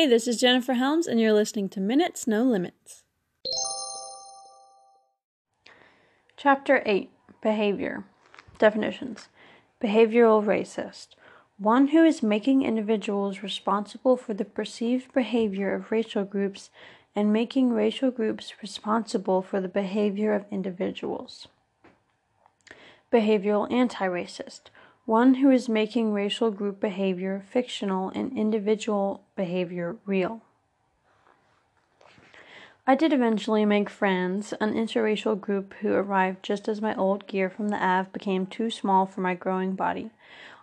Hey, this is Jennifer Helms, and you're listening to Minutes No Limits. Chapter 8 Behavior Definitions Behavioral racist. One who is making individuals responsible for the perceived behavior of racial groups and making racial groups responsible for the behavior of individuals. Behavioral anti racist one who is making racial group behavior fictional and individual behavior real. I did eventually make friends, an interracial group who arrived just as my old gear from the Ave became too small for my growing body.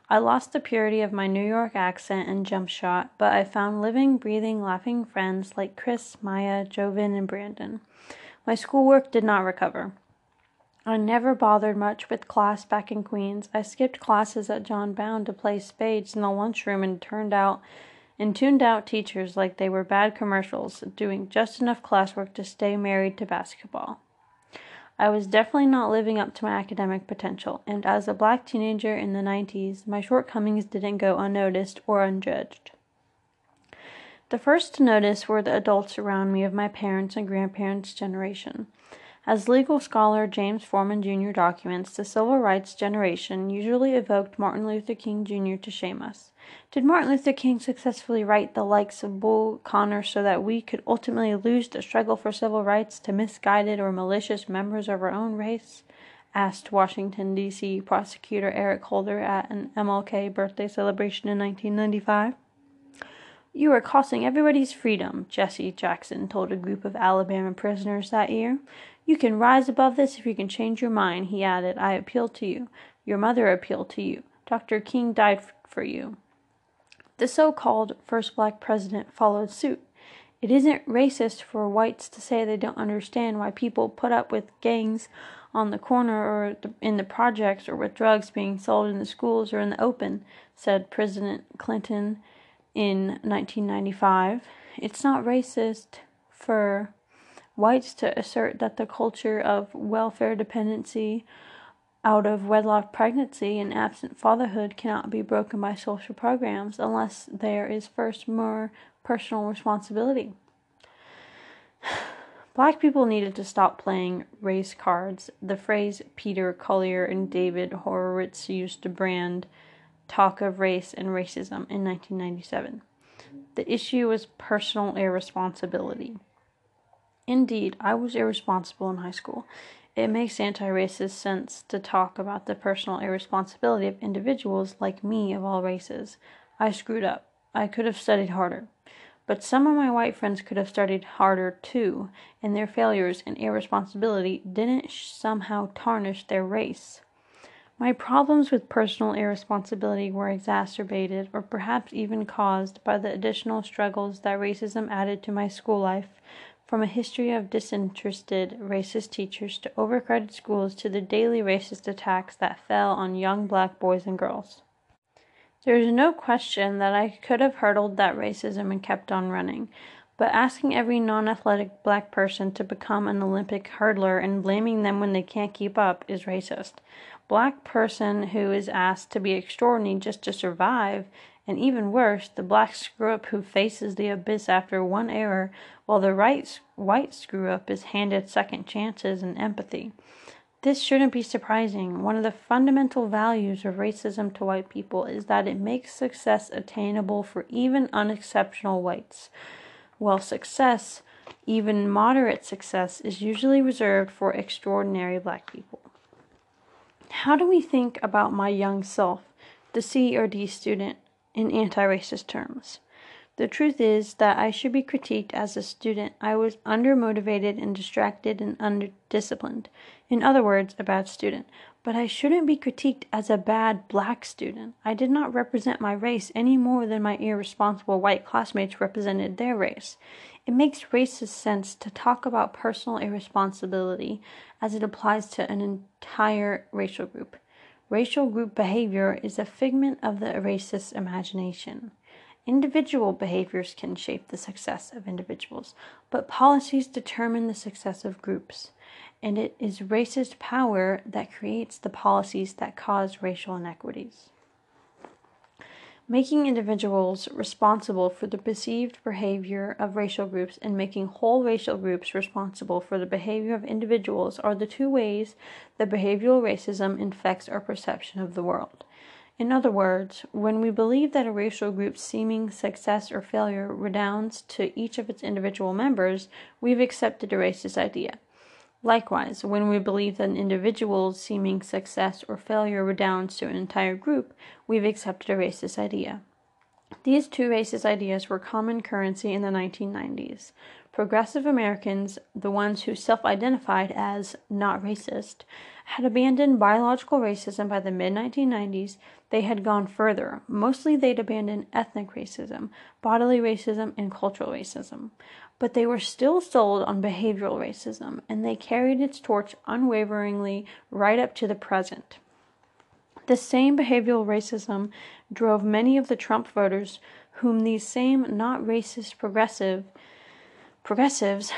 I lost the purity of my New York accent and jump shot, but I found living, breathing, laughing friends like Chris, Maya, Joven, and Brandon. My schoolwork did not recover. I never bothered much with class back in Queens. I skipped classes at John Bowne to play spades in the lunchroom and turned out and tuned out teachers like they were bad commercials, doing just enough classwork to stay married to basketball. I was definitely not living up to my academic potential, and as a black teenager in the 90s, my shortcomings didn't go unnoticed or unjudged. The first to notice were the adults around me of my parents' and grandparents' generation. As legal scholar James Forman Jr. documents, the civil rights generation usually evoked Martin Luther King Jr. to shame us. Did Martin Luther King successfully write the likes of Bull Connor so that we could ultimately lose the struggle for civil rights to misguided or malicious members of our own race? asked Washington, D.C. prosecutor Eric Holder at an MLK birthday celebration in 1995. You are costing everybody's freedom, Jesse Jackson told a group of Alabama prisoners that year. You can rise above this if you can change your mind, he added. I appeal to you. Your mother appealed to you. Dr. King died for you. The so called first black president followed suit. It isn't racist for whites to say they don't understand why people put up with gangs on the corner or in the projects or with drugs being sold in the schools or in the open, said President Clinton in 1995. It's not racist for whites to assert that the culture of welfare dependency out of wedlock pregnancy and absent fatherhood cannot be broken by social programs unless there is first more personal responsibility. Black people needed to stop playing race cards, the phrase Peter Collier and David Horowitz used to brand talk of race and racism in 1997. The issue was personal irresponsibility. Indeed, I was irresponsible in high school. It makes anti racist sense to talk about the personal irresponsibility of individuals like me of all races. I screwed up. I could have studied harder. But some of my white friends could have studied harder too, and their failures and irresponsibility didn't somehow tarnish their race. My problems with personal irresponsibility were exacerbated or perhaps even caused by the additional struggles that racism added to my school life from a history of disinterested racist teachers to overcrowded schools to the daily racist attacks that fell on young black boys and girls. There is no question that I could have hurdled that racism and kept on running, but asking every non athletic black person to become an Olympic hurdler and blaming them when they can't keep up is racist. Black person who is asked to be extraordinary just to survive and even worse, the black screw up who faces the abyss after one error, while the right, white screw up is handed second chances and empathy. This shouldn't be surprising. One of the fundamental values of racism to white people is that it makes success attainable for even unexceptional whites, while success, even moderate success, is usually reserved for extraordinary black people. How do we think about my young self, the C or D student, in anti racist terms. The truth is that I should be critiqued as a student. I was undermotivated and distracted and underdisciplined. In other words, a bad student. But I shouldn't be critiqued as a bad black student. I did not represent my race any more than my irresponsible white classmates represented their race. It makes racist sense to talk about personal irresponsibility as it applies to an entire racial group. Racial group behavior is a figment of the racist imagination. Individual behaviors can shape the success of individuals, but policies determine the success of groups. And it is racist power that creates the policies that cause racial inequities. Making individuals responsible for the perceived behavior of racial groups and making whole racial groups responsible for the behavior of individuals are the two ways that behavioral racism infects our perception of the world. In other words, when we believe that a racial group's seeming success or failure redounds to each of its individual members, we've accepted a racist idea. Likewise, when we believe that an individual's seeming success or failure redounds to an entire group, we've accepted a racist idea. These two racist ideas were common currency in the 1990s. Progressive Americans, the ones who self identified as not racist, had abandoned biological racism by the mid 1990s. They had gone further. Mostly, they'd abandoned ethnic racism, bodily racism, and cultural racism but they were still sold on behavioral racism, and they carried its torch unwaveringly right up to the present. The same behavioral racism drove many of the Trump voters, whom these same not racist progressive progressives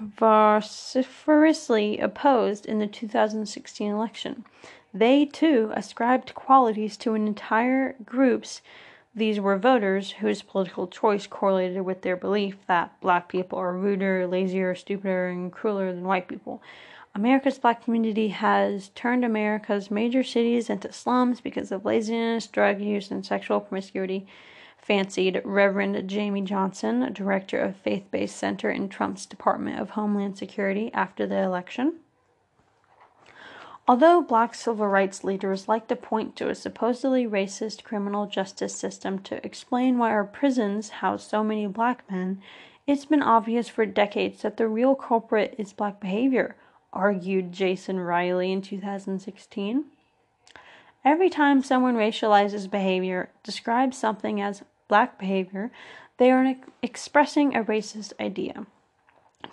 vociferously opposed in the 2016 election. They too ascribed qualities to an entire group's these were voters whose political choice correlated with their belief that black people are ruder, lazier, stupider, and crueler than white people. America's black community has turned America's major cities into slums because of laziness, drug use, and sexual promiscuity, fancied Reverend Jamie Johnson, director of Faith Based Center in Trump's Department of Homeland Security after the election. Although black civil rights leaders like to point to a supposedly racist criminal justice system to explain why our prisons house so many black men, it's been obvious for decades that the real culprit is black behavior, argued Jason Riley in 2016. Every time someone racializes behavior, describes something as black behavior, they are expressing a racist idea.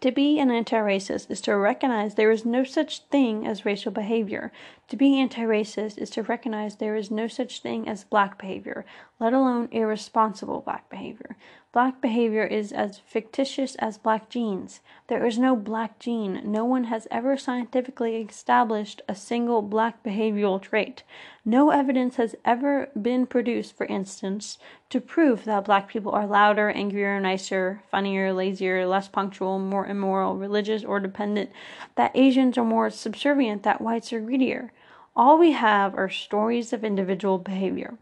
To be an anti racist is to recognize there is no such thing as racial behavior. To be anti racist is to recognize there is no such thing as black behavior, let alone irresponsible black behavior. Black behavior is as fictitious as black genes. There is no black gene. No one has ever scientifically established a single black behavioral trait. No evidence has ever been produced, for instance, to prove that black people are louder, angrier, nicer, funnier, lazier, less punctual, more immoral, religious, or dependent, that Asians are more subservient, that whites are greedier. All we have are stories of individual behavior.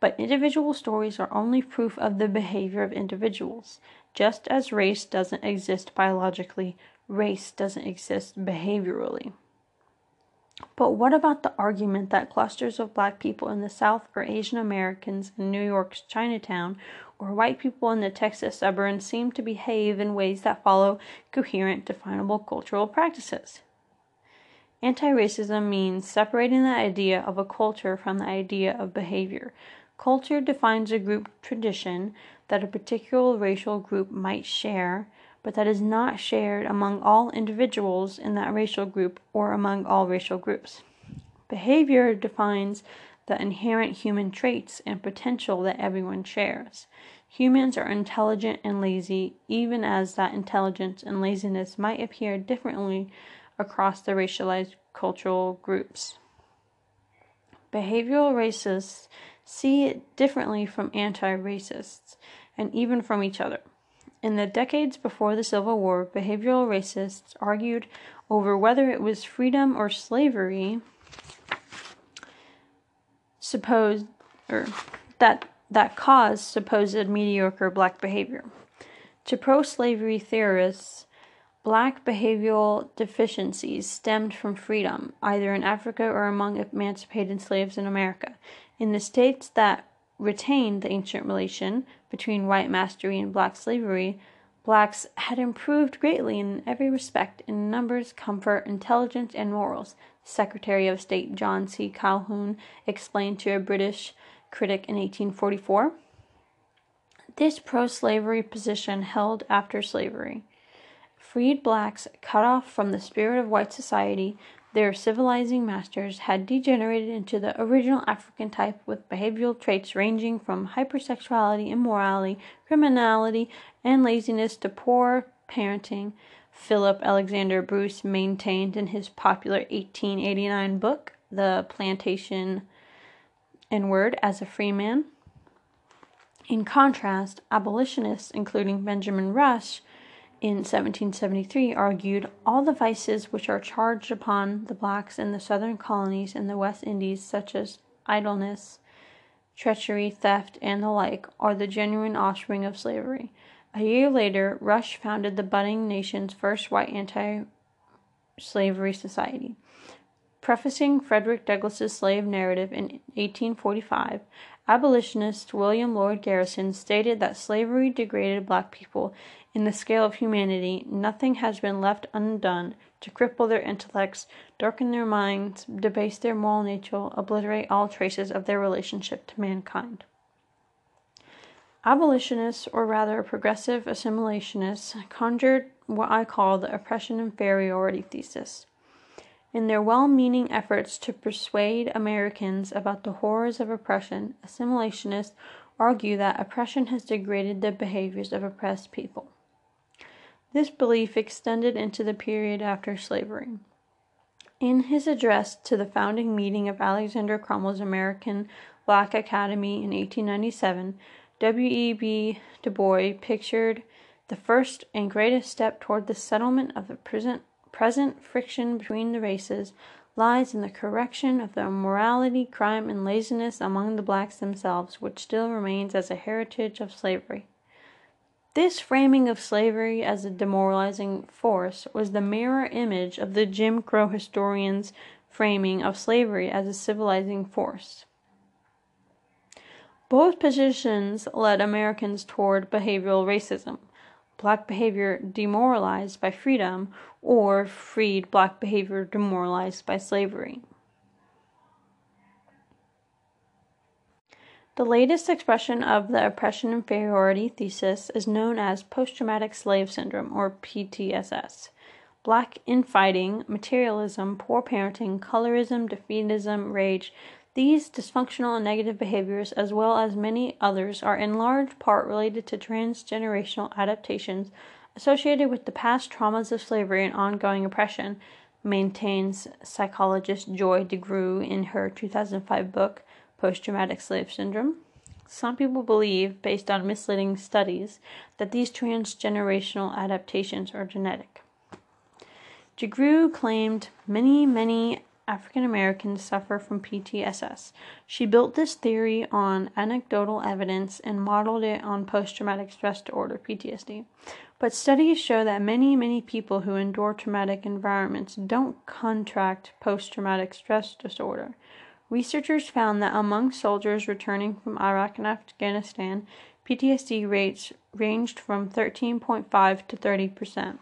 But individual stories are only proof of the behavior of individuals. Just as race doesn't exist biologically, race doesn't exist behaviorally. But what about the argument that clusters of black people in the South or Asian Americans in New York's Chinatown or white people in the Texas suburbs seem to behave in ways that follow coherent, definable cultural practices? Anti racism means separating the idea of a culture from the idea of behavior. Culture defines a group tradition that a particular racial group might share but that is not shared among all individuals in that racial group or among all racial groups. Behavior defines the inherent human traits and potential that everyone shares. Humans are intelligent and lazy, even as that intelligence and laziness might appear differently across the racialized cultural groups. Behavioral racists see it differently from anti racists and even from each other. In the decades before the Civil War, behavioral racists argued over whether it was freedom or slavery supposed or that that caused supposed mediocre black behavior. To pro-slavery theorists, black behavioral deficiencies stemmed from freedom, either in Africa or among emancipated slaves in America. In the states that retained the ancient relation between white mastery and black slavery, blacks had improved greatly in every respect in numbers, comfort, intelligence, and morals, Secretary of State John C. Calhoun explained to a British critic in 1844. This pro slavery position held after slavery. Freed blacks, cut off from the spirit of white society, their civilizing masters had degenerated into the original African type with behavioral traits ranging from hypersexuality, immorality, criminality, and laziness to poor parenting. Philip Alexander Bruce maintained in his popular 1889 book, The Plantation N-Word as a Free Man. In contrast, abolitionists, including Benjamin Rush, in 1773 argued all the vices which are charged upon the blacks in the southern colonies and the West Indies, such as idleness, treachery, theft, and the like, are the genuine offspring of slavery. A year later, Rush founded the budding nation's first white anti slavery society. Prefacing Frederick Douglass's slave narrative in 1845, abolitionist William Lloyd Garrison stated that slavery degraded black people in the scale of humanity. Nothing has been left undone to cripple their intellects, darken their minds, debase their moral nature, obliterate all traces of their relationship to mankind. Abolitionists, or rather progressive assimilationists, conjured what I call the oppression inferiority thesis. In their well meaning efforts to persuade Americans about the horrors of oppression, assimilationists argue that oppression has degraded the behaviors of oppressed people. This belief extended into the period after slavery. In his address to the founding meeting of Alexander Crummell's American Black Academy in 1897, W.E.B. Du Bois pictured the first and greatest step toward the settlement of the present, present friction between the races lies in the correction of the immorality, crime, and laziness among the blacks themselves, which still remains as a heritage of slavery. This framing of slavery as a demoralizing force was the mirror image of the Jim Crow historian's framing of slavery as a civilizing force. Both positions led Americans toward behavioral racism. Black behavior demoralized by freedom, or freed black behavior demoralized by slavery. The latest expression of the oppression inferiority thesis is known as post traumatic slave syndrome, or PTSS. Black infighting, materialism, poor parenting, colorism, defeatism, rage, these dysfunctional and negative behaviors, as well as many others, are in large part related to transgenerational adaptations associated with the past traumas of slavery and ongoing oppression, maintains psychologist Joy DeGruy in her 2005 book, Post Traumatic Slave Syndrome. Some people believe, based on misleading studies, that these transgenerational adaptations are genetic. DeGruy claimed many, many African Americans suffer from PTSS. She built this theory on anecdotal evidence and modeled it on post traumatic stress disorder PTSD. But studies show that many, many people who endure traumatic environments don't contract post traumatic stress disorder. Researchers found that among soldiers returning from Iraq and Afghanistan, PTSD rates ranged from 13.5 to 30 percent.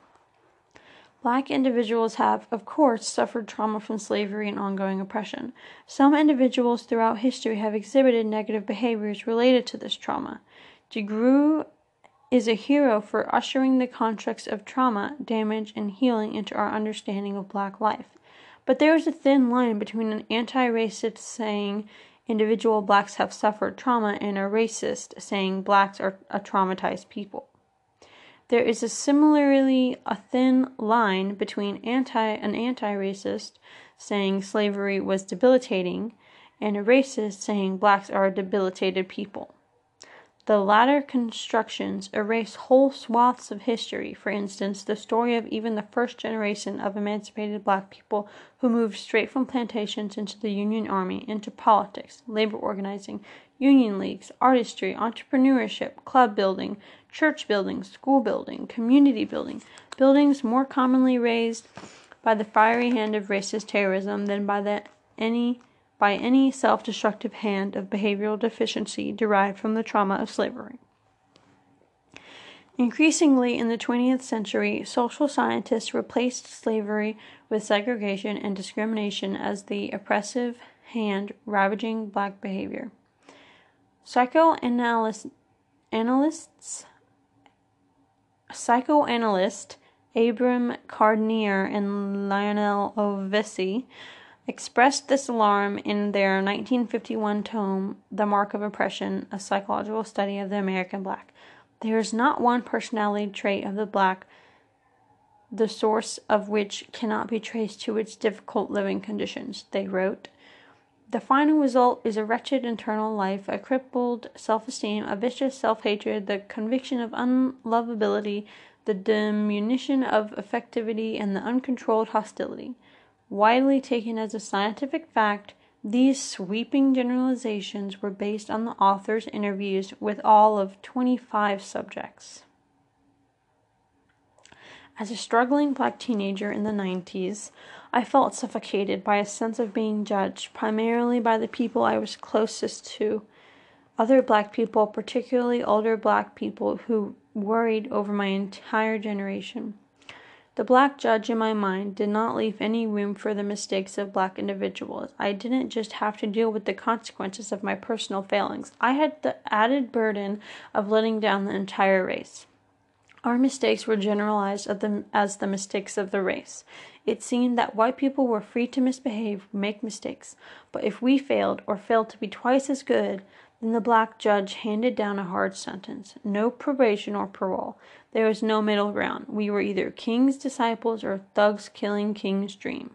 Black individuals have, of course, suffered trauma from slavery and ongoing oppression. Some individuals throughout history have exhibited negative behaviors related to this trauma. DeGruy is a hero for ushering the constructs of trauma, damage, and healing into our understanding of black life. But there is a thin line between an anti racist saying individual blacks have suffered trauma and a racist saying blacks are a traumatized people. There is a similarly a thin line between anti an anti-racist saying slavery was debilitating and a racist saying blacks are a debilitated people. The latter constructions erase whole swaths of history, for instance, the story of even the first generation of emancipated black people who moved straight from plantations into the Union Army, into politics, labor organizing, union leagues, artistry, entrepreneurship, club building, church building, school building, community building, buildings more commonly raised by the fiery hand of racist terrorism than by the any by any self destructive hand of behavioral deficiency derived from the trauma of slavery. Increasingly in the 20th century, social scientists replaced slavery with segregation and discrimination as the oppressive hand ravaging black behavior. Psychoanalysts analysts, psychoanalyst Abram Kardiner and Lionel Ovesey expressed this alarm in their 1951 tome, The Mark of Oppression, a psychological study of the American black. There is not one personality trait of the black, the source of which cannot be traced to its difficult living conditions, they wrote. The final result is a wretched internal life, a crippled self esteem, a vicious self hatred, the conviction of unlovability, the diminution of effectivity, and the uncontrolled hostility. Widely taken as a scientific fact, these sweeping generalizations were based on the author's interviews with all of 25 subjects. As a struggling black teenager in the 90s, I felt suffocated by a sense of being judged, primarily by the people I was closest to. Other black people, particularly older black people, who worried over my entire generation. The black judge in my mind did not leave any room for the mistakes of black individuals. I didn't just have to deal with the consequences of my personal failings, I had the added burden of letting down the entire race. Our mistakes were generalized as the mistakes of the race. It seemed that white people were free to misbehave, make mistakes, but if we failed, or failed to be twice as good, then the black judge handed down a hard sentence no probation or parole. There was no middle ground. We were either king's disciples or thugs killing king's dream.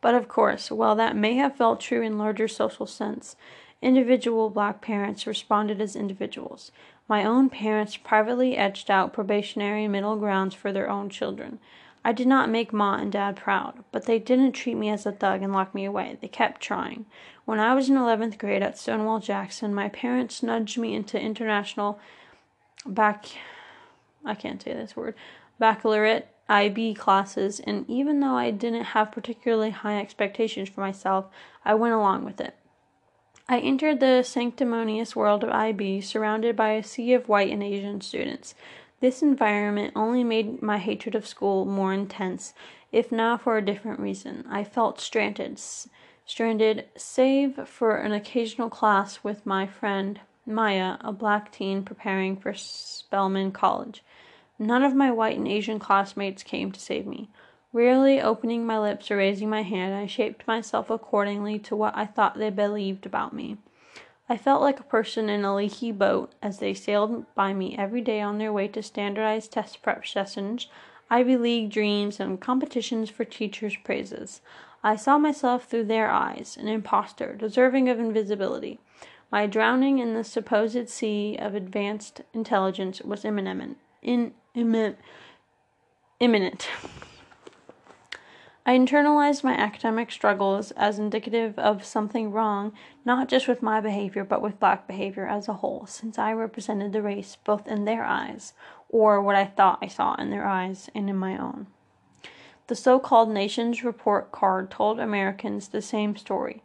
But of course, while that may have felt true in larger social sense, individual black parents responded as individuals. My own parents privately etched out probationary middle grounds for their own children. I did not make Ma and Dad proud, but they didn't treat me as a thug and lock me away. They kept trying. When I was in 11th grade at Stonewall Jackson, my parents nudged me into international back I can't say this word baccalaureate IB classes, and even though I didn't have particularly high expectations for myself, I went along with it. I entered the sanctimonious world of IB surrounded by a sea of white and Asian students. This environment only made my hatred of school more intense, if not for a different reason. I felt stranded, stranded save for an occasional class with my friend Maya, a black teen preparing for Spelman College. None of my white and Asian classmates came to save me. Rarely opening my lips or raising my hand, I shaped myself accordingly to what I thought they believed about me. I felt like a person in a leaky boat as they sailed by me every day on their way to standardized test prep sessions, Ivy League dreams, and competitions for teachers' praises. I saw myself through their eyes, an impostor, deserving of invisibility. My drowning in the supposed sea of advanced intelligence was imminent. In, imminent. imminent. I internalized my academic struggles as indicative of something wrong, not just with my behavior, but with black behavior as a whole, since I represented the race both in their eyes, or what I thought I saw in their eyes, and in my own. The so called Nations Report card told Americans the same story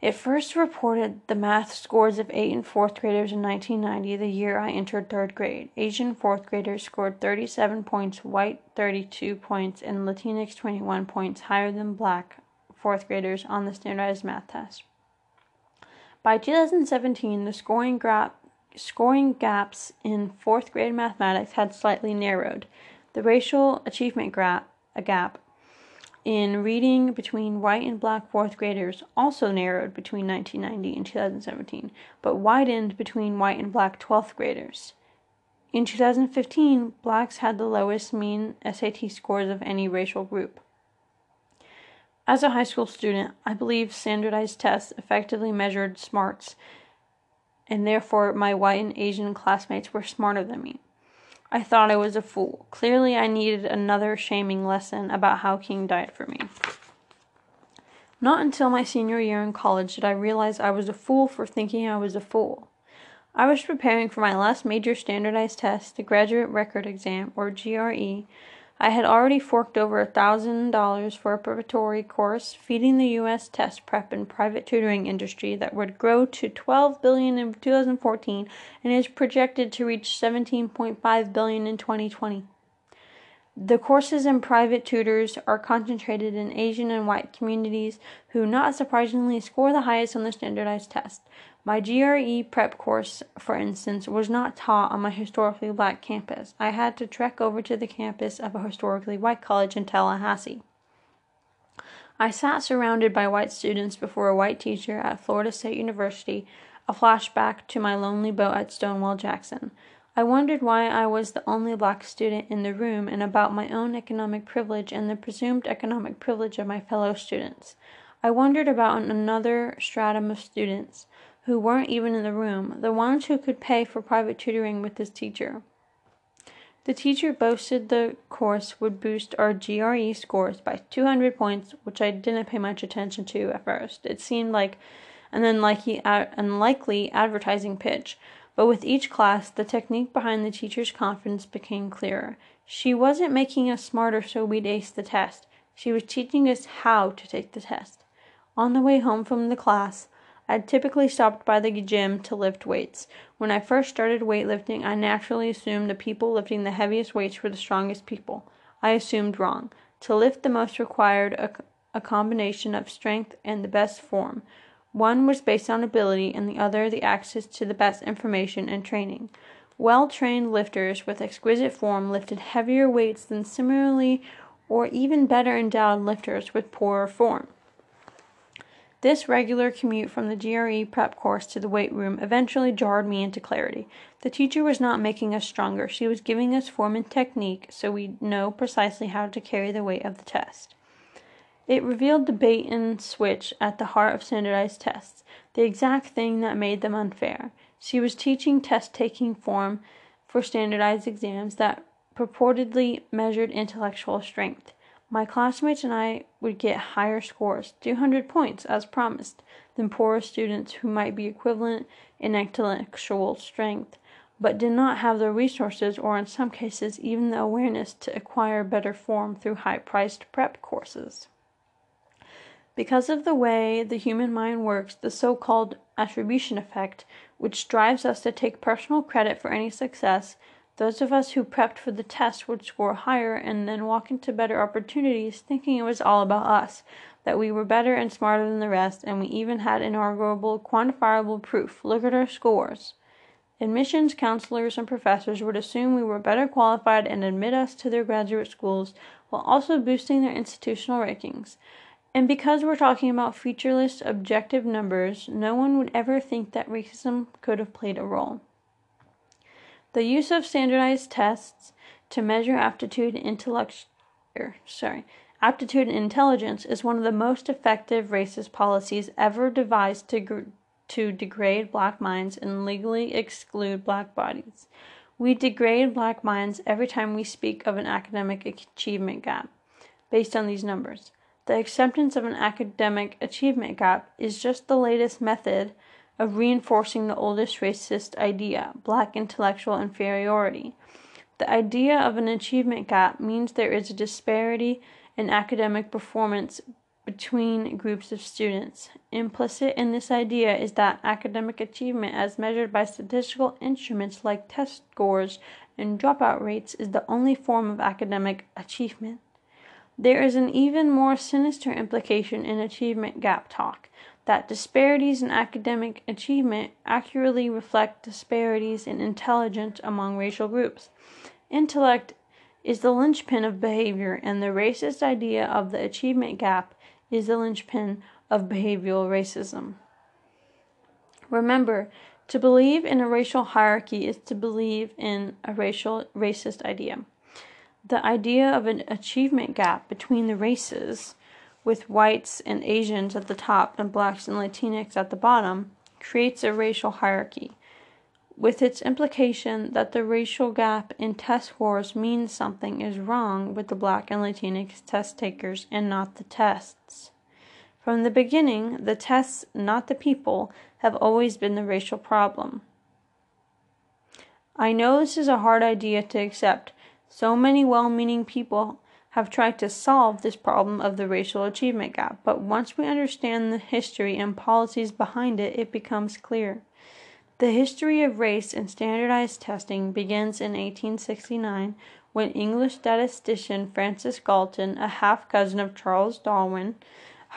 it first reported the math scores of 8 and 4th graders in 1990, the year I entered 3rd grade. Asian 4th graders scored 37 points, white 32 points, and Latinx 21 points higher than black 4th graders on the standardized math test. By 2017, the scoring, gra- scoring gaps in 4th grade mathematics had slightly narrowed. The racial achievement gra- gap in reading between white and black fourth graders also narrowed between 1990 and 2017, but widened between white and black 12th graders. In 2015, blacks had the lowest mean SAT scores of any racial group. As a high school student, I believe standardized tests effectively measured smarts, and therefore my white and Asian classmates were smarter than me. I thought I was a fool. Clearly, I needed another shaming lesson about how King died for me. Not until my senior year in college did I realize I was a fool for thinking I was a fool. I was preparing for my last major standardized test, the Graduate Record Exam, or GRE, I had already forked over a thousand dollars for a preparatory course feeding the U.S. test prep and private tutoring industry that would grow to 12 billion in 2014 and is projected to reach 17.5 billion in 2020. The courses and private tutors are concentrated in Asian and white communities who, not surprisingly, score the highest on the standardized test. My GRE prep course, for instance, was not taught on my historically black campus. I had to trek over to the campus of a historically white college in Tallahassee. I sat surrounded by white students before a white teacher at Florida State University, a flashback to my lonely boat at Stonewall Jackson. I wondered why I was the only black student in the room and about my own economic privilege and the presumed economic privilege of my fellow students. I wondered about another stratum of students who weren't even in the room, the ones who could pay for private tutoring with this teacher. The teacher boasted the course would boost our GRE scores by 200 points, which I didn't pay much attention to at first. It seemed like an unlikely, unlikely advertising pitch, but with each class, the technique behind the teacher's confidence became clearer. She wasn't making us smarter so we'd ace the test. She was teaching us how to take the test. On the way home from the class, I typically stopped by the gym to lift weights. When I first started weightlifting, I naturally assumed the people lifting the heaviest weights were the strongest people. I assumed wrong. To lift the most required a, a combination of strength and the best form. One was based on ability, and the other the access to the best information and training. Well trained lifters with exquisite form lifted heavier weights than similarly or even better endowed lifters with poorer form. This regular commute from the GRE prep course to the weight room eventually jarred me into clarity. The teacher was not making us stronger, she was giving us form and technique so we'd know precisely how to carry the weight of the test. It revealed the bait and switch at the heart of standardized tests, the exact thing that made them unfair. She was teaching test taking form for standardized exams that purportedly measured intellectual strength. My classmates and I would get higher scores, 200 points as promised, than poorer students who might be equivalent in intellectual strength, but did not have the resources or, in some cases, even the awareness to acquire better form through high priced prep courses. Because of the way the human mind works, the so called attribution effect, which drives us to take personal credit for any success, those of us who prepped for the test would score higher and then walk into better opportunities thinking it was all about us, that we were better and smarter than the rest, and we even had inarguable, quantifiable proof. Look at our scores. Admissions counselors and professors would assume we were better qualified and admit us to their graduate schools while also boosting their institutional rankings. And because we're talking about featureless, objective numbers, no one would ever think that racism could have played a role. The use of standardized tests to measure aptitude and intellect, er, sorry, aptitude and intelligence is one of the most effective racist policies ever devised to gr- to degrade black minds and legally exclude black bodies. We degrade black minds every time we speak of an academic achievement gap based on these numbers. The acceptance of an academic achievement gap is just the latest method of reinforcing the oldest racist idea, black intellectual inferiority. The idea of an achievement gap means there is a disparity in academic performance between groups of students. Implicit in this idea is that academic achievement, as measured by statistical instruments like test scores and dropout rates, is the only form of academic achievement. There is an even more sinister implication in achievement gap talk that disparities in academic achievement accurately reflect disparities in intelligence among racial groups. Intellect is the linchpin of behavior, and the racist idea of the achievement gap is the linchpin of behavioral racism. Remember, to believe in a racial hierarchy is to believe in a racial racist idea. The idea of an achievement gap between the races with whites and Asians at the top and blacks and Latinx at the bottom, creates a racial hierarchy, with its implication that the racial gap in test scores means something is wrong with the black and Latinx test takers and not the tests. From the beginning, the tests, not the people, have always been the racial problem. I know this is a hard idea to accept. So many well meaning people have tried to solve this problem of the racial achievement gap, but once we understand the history and policies behind it, it becomes clear. The history of race and standardized testing begins in 1869 when English statistician Francis Galton, a half cousin of Charles Darwin,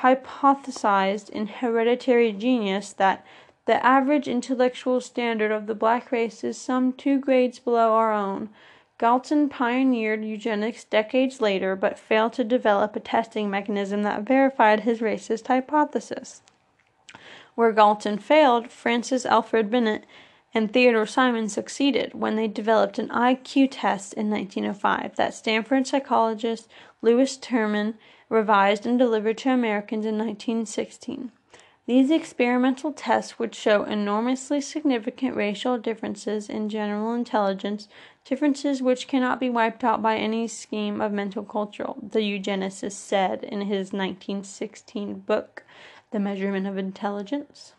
hypothesized in Hereditary Genius that the average intellectual standard of the black race is some two grades below our own. Galton pioneered eugenics decades later, but failed to develop a testing mechanism that verified his racist hypothesis. Where Galton failed, Francis Alfred Binet and Theodore Simon succeeded when they developed an IQ test in 1905 that Stanford psychologist Lewis Terman revised and delivered to Americans in 1916. These experimental tests would show enormously significant racial differences in general intelligence, differences which cannot be wiped out by any scheme of mental culture, the eugenicist said in his 1916 book, The Measurement of Intelligence.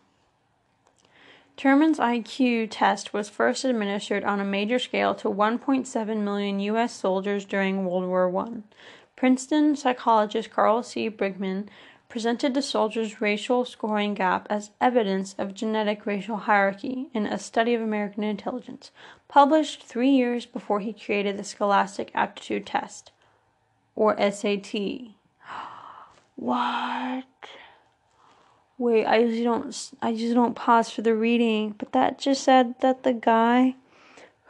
Terman's IQ test was first administered on a major scale to 1.7 million U.S. soldiers during World War I. Princeton psychologist Carl C. Brigham presented the soldiers' racial scoring gap as evidence of genetic racial hierarchy in a study of American intelligence, published three years before he created the Scholastic Aptitude Test, or SAT. What? Wait, I usually don't. I just don't pause for the reading, but that just said that the guy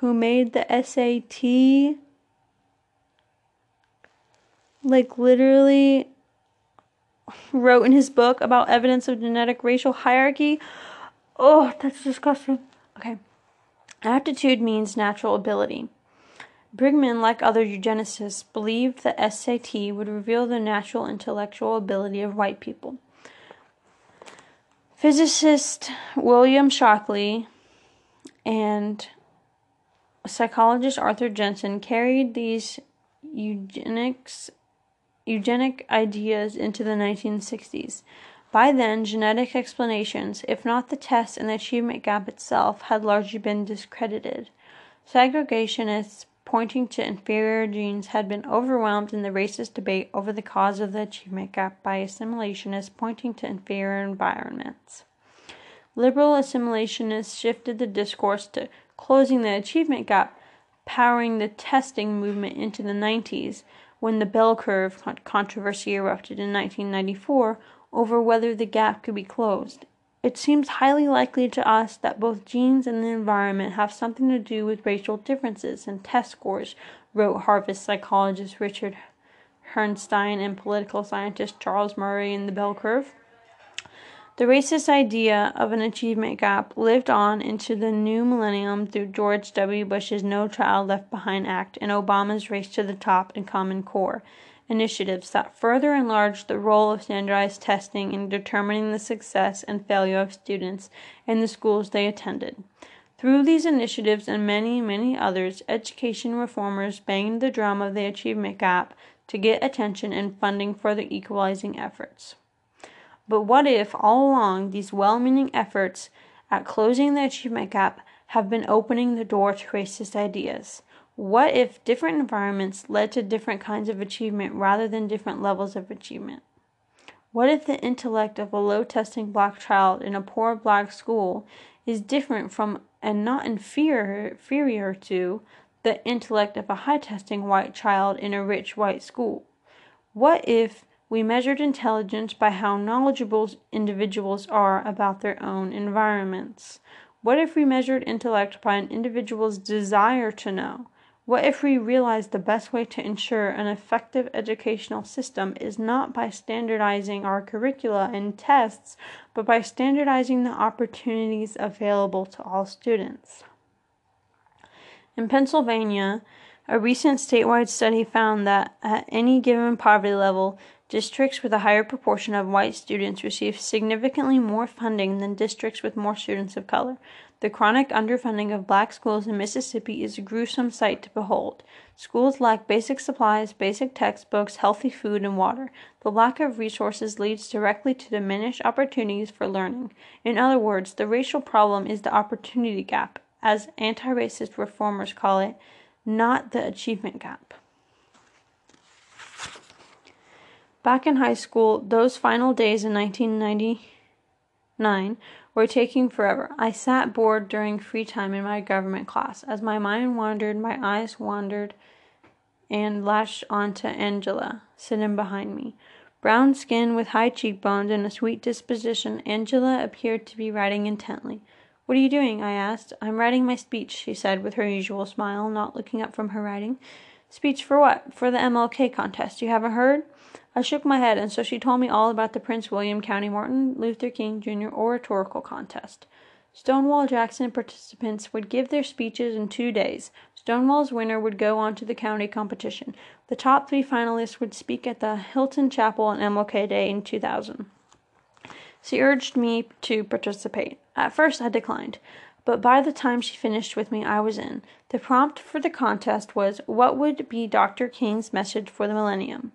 who made the SAT, like literally wrote in his book about evidence of genetic racial hierarchy. Oh, that's disgusting. Okay. Aptitude means natural ability. Brigham, like other eugenicists, believed the SAT would reveal the natural intellectual ability of white people. Physicist William Shockley and psychologist Arthur Jensen carried these eugenics eugenic ideas into the 1960s. By then, genetic explanations, if not the test and the achievement gap itself, had largely been discredited. Segregationists pointing to inferior genes had been overwhelmed in the racist debate over the cause of the achievement gap by assimilationists pointing to inferior environments. Liberal assimilationists shifted the discourse to closing the achievement gap, powering the testing movement into the 90s, when the bell curve controversy erupted in 1994 over whether the gap could be closed. It seems highly likely to us that both genes and the environment have something to do with racial differences in test scores, wrote Harvard psychologist Richard Herrnstein and political scientist Charles Murray in The Bell Curve. The racist idea of an achievement gap lived on into the new millennium through George W. Bush's No Child Left Behind Act and Obama's Race to the Top and Common Core initiatives that further enlarged the role of standardized testing in determining the success and failure of students in the schools they attended. Through these initiatives and many, many others, education reformers banged the drum of the achievement gap to get attention and funding for their equalizing efforts. But what if all along these well meaning efforts at closing the achievement gap have been opening the door to racist ideas? What if different environments led to different kinds of achievement rather than different levels of achievement? What if the intellect of a low testing black child in a poor black school is different from and not inferior, inferior to the intellect of a high testing white child in a rich white school? What if we measured intelligence by how knowledgeable individuals are about their own environments. What if we measured intellect by an individual's desire to know? What if we realized the best way to ensure an effective educational system is not by standardizing our curricula and tests, but by standardizing the opportunities available to all students? In Pennsylvania, a recent statewide study found that at any given poverty level, Districts with a higher proportion of white students receive significantly more funding than districts with more students of color. The chronic underfunding of black schools in Mississippi is a gruesome sight to behold. Schools lack basic supplies, basic textbooks, healthy food, and water. The lack of resources leads directly to diminished opportunities for learning. In other words, the racial problem is the opportunity gap, as anti racist reformers call it, not the achievement gap. Back in high school, those final days in 1999 were taking forever. I sat bored during free time in my government class. As my mind wandered, my eyes wandered and latched onto Angela, sitting behind me. Brown skin with high cheekbones and a sweet disposition, Angela appeared to be writing intently. What are you doing? I asked. I'm writing my speech, she said with her usual smile, not looking up from her writing. Speech for what? For the MLK contest. You haven't heard? I shook my head, and so she told me all about the Prince William County Martin Luther King Jr. oratorical contest. Stonewall Jackson participants would give their speeches in two days. Stonewall's winner would go on to the county competition. The top three finalists would speak at the Hylton Chapel on MLK Day in 2000. She urged me to participate. At first, I declined, but by the time she finished with me, I was in. The prompt for the contest was What would be Dr. King's message for the millennium?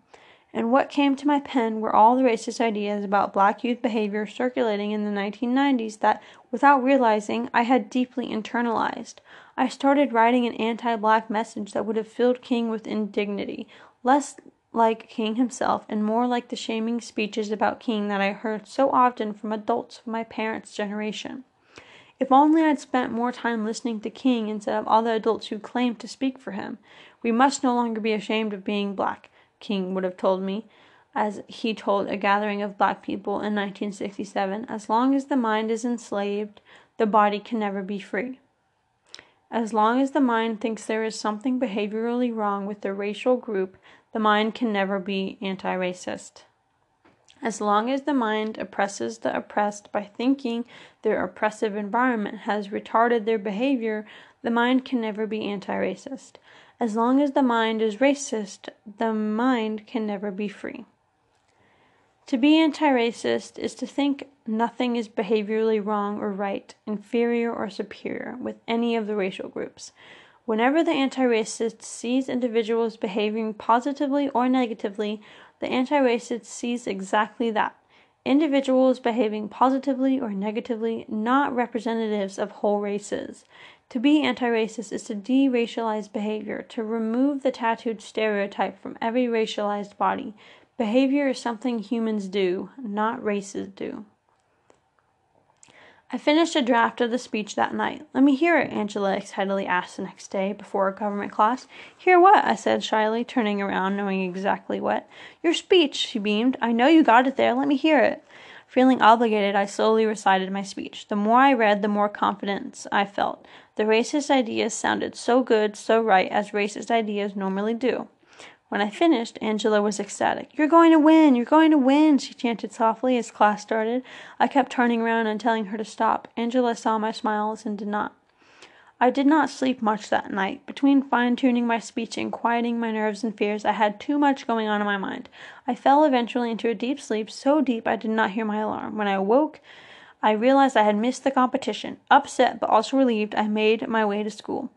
And what came to my pen were all the racist ideas about black youth behavior circulating in the 1990s that, without realizing, I had deeply internalized. I started writing an anti black message that would have filled King with indignity, less like King himself and more like the shaming speeches about King that I heard so often from adults of my parents' generation. If only I'd spent more time listening to King instead of all the adults who claimed to speak for him. We must no longer be ashamed of being black. King would have told me, as he told a gathering of black people in 1967, as long as the mind is enslaved, the body can never be free. As long as the mind thinks there is something behaviorally wrong with the racial group, the mind can never be anti racist. As long as the mind oppresses the oppressed by thinking their oppressive environment has retarded their behavior, the mind can never be anti racist. As long as the mind is racist, the mind can never be free. To be anti racist is to think nothing is behaviorally wrong or right, inferior or superior with any of the racial groups. Whenever the anti racist sees individuals behaving positively or negatively, the anti racist sees exactly that individuals behaving positively or negatively, not representatives of whole races. To be anti racist is to de racialize behavior, to remove the tattooed stereotype from every racialized body. Behavior is something humans do, not races do. I finished a draft of the speech that night. Let me hear it, Angela excitedly asked the next day before a government class. Hear what? I said shyly, turning around, knowing exactly what. Your speech, she beamed. I know you got it there. Let me hear it. Feeling obligated, I slowly recited my speech. The more I read, the more confidence I felt. The racist ideas sounded so good, so right, as racist ideas normally do. When I finished, Angela was ecstatic. You're going to win! You're going to win! she chanted softly as class started. I kept turning around and telling her to stop. Angela saw my smiles and did not. I did not sleep much that night. Between fine tuning my speech and quieting my nerves and fears, I had too much going on in my mind. I fell eventually into a deep sleep, so deep I did not hear my alarm. When I awoke, I realized I had missed the competition. Upset, but also relieved, I made my way to school.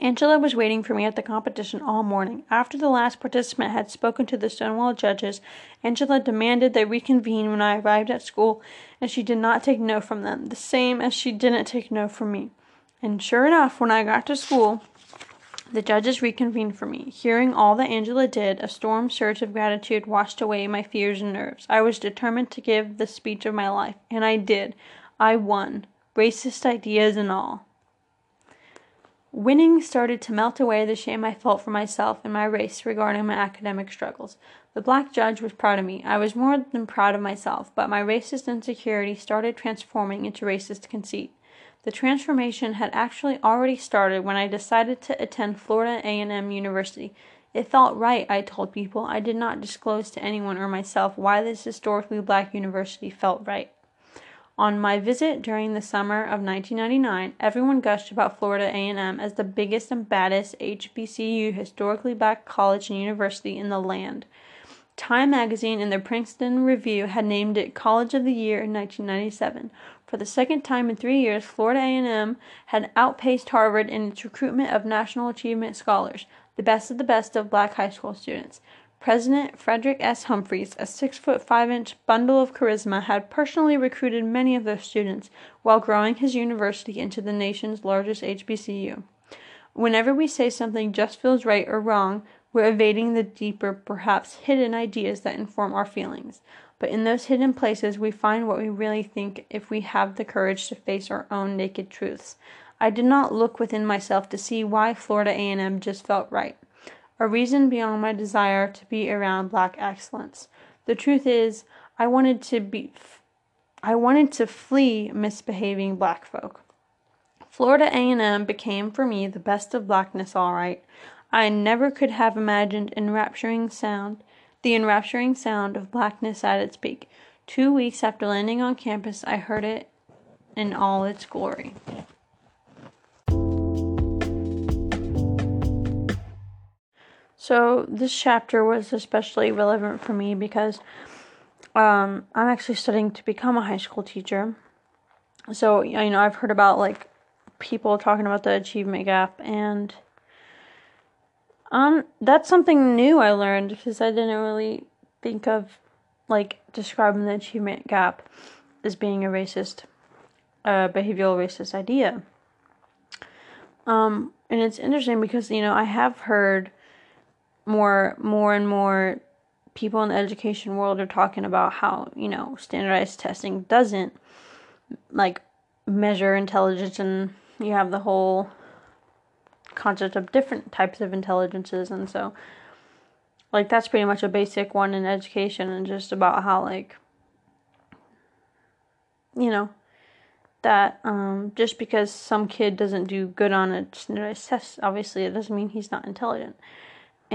Angela was waiting for me at the competition all morning. After the last participant had spoken to the Stonewall judges, Angela demanded they reconvene when I arrived at school, and she did not take no from them, the same as she didn't take no from me. And sure enough, when I got to school, the judges reconvened for me. Hearing all that Angela did, a storm surge of gratitude washed away my fears and nerves. I was determined to give the speech of my life, and I did. I won, racist ideas and all. Winning started to melt away the shame I felt for myself and my race regarding my academic struggles. The black judge was proud of me. I was more than proud of myself, but my racist insecurity started transforming into racist conceit. The transformation had actually already started when I decided to attend Florida A&M University. It felt right, I told people. I did not disclose to anyone or myself why this historically black university felt right. On my visit during the summer of 1999, everyone gushed about Florida A&M as the biggest and baddest HBCU historically black college and university in the land. Time magazine in their Princeton Review had named it College of the Year in 1997. For the second time in 3 years, Florida A&M had outpaced Harvard in its recruitment of national achievement scholars, the best of the best of black high school students. President Frederick S. Humphries, a six foot five inch bundle of charisma, had personally recruited many of those students while growing his university into the nation's largest HBCU. Whenever we say something just feels right or wrong, we're evading the deeper, perhaps hidden ideas that inform our feelings. But in those hidden places, we find what we really think if we have the courage to face our own naked truths. I did not look within myself to see why Florida A&M just felt right, a reason beyond my desire to be around black excellence. The truth is, I wanted to be I wanted to flee misbehaving black folk. Florida A&M became for me the best of blackness all right. I never could have imagined enrapturing sound, the enrapturing sound of blackness at its peak. Two weeks after landing on campus, I heard it in all its glory. So, this chapter was especially relevant for me because um, I'm actually studying to become a high school teacher. So, you know, I've heard about like people talking about the achievement gap, and um, that's something new I learned because I didn't really think of like describing the achievement gap as being a racist, uh, behavioral racist idea. Um, and it's interesting because you know I have heard more more and more people in the education world are talking about how you know standardized testing doesn't like measure intelligence and you have the whole concept of different types of intelligences. And so like that's pretty much a basic one in education and just about how like you know that um, just because some kid doesn't do good on a standardized test obviously it doesn't mean he's not intelligent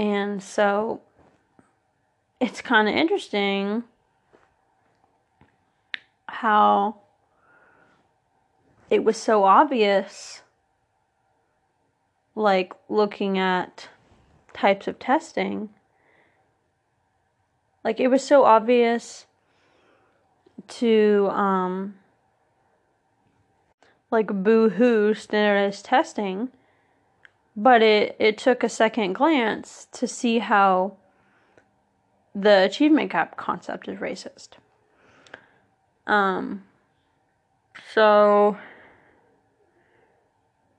and so it's kind of interesting how it was so obvious like looking at types of testing. Like it was so obvious to um like boo-hoo standardized testing but it, it took a second glance to see how the achievement gap concept is racist. Um, so,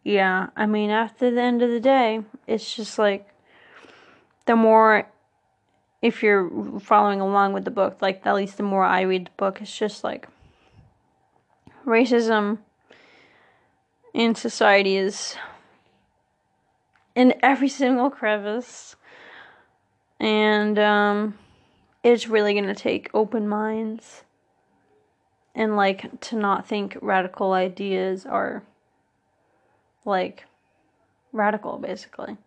yeah, I mean, after the end of the day, it's just like the more, if you're following along with the book, like at least the more I read the book, it's just like racism in society is in every single crevice. And um, it's really going to take open minds and like to not think radical ideas are like radical basically.